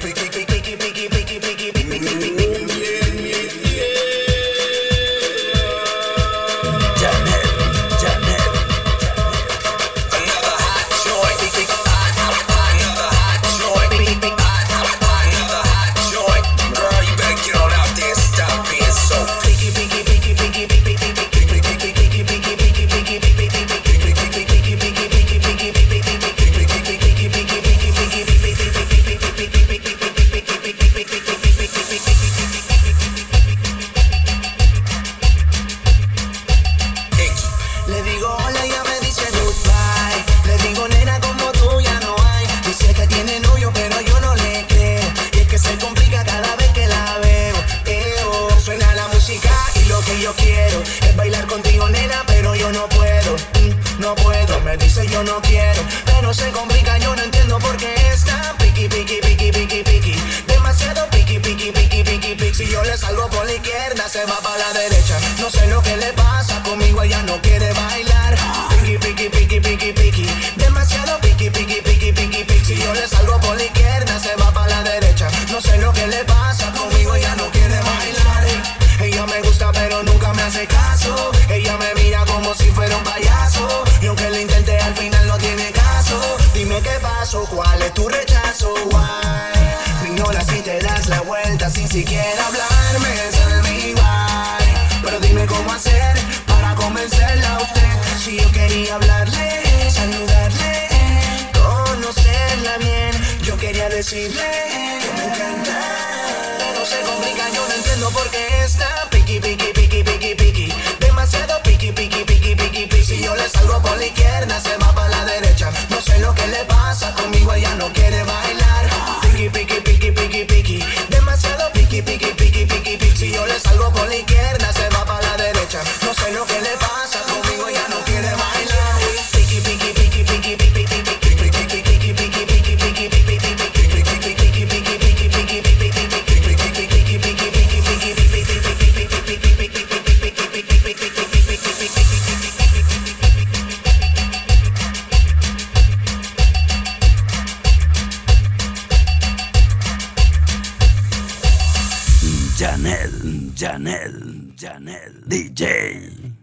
pick yo quiero es bailar contigo nena pero yo no puedo. mm, no puedo, me dice yo no quiero. Pero se complica, yo no entiendo por qué está piqui, piqui, piqui, piqui, piqui. Demasiado piqui, piqui, piqui, piqui, piqui. Si yo le salgo por la izquierda, se va para la derecha. No sé lo que le pasa conmigo, ella no quiere bailar. Un payaso. Y aunque lo intenté, al final no tiene caso. Dime qué pasó, cuál es tu rechazo, why. Me ignoras si te das la vuelta sin siquiera hablarme. Tell why. Pero dime cómo hacer para convencerla a usted. Si yo quería hablarle, saludarle, conocerla bien. Yo quería decirle que me encanta. Pero se complica, yo no entiendo por qué salgo por la izquierda, Janel, Janel, Janel, DJ.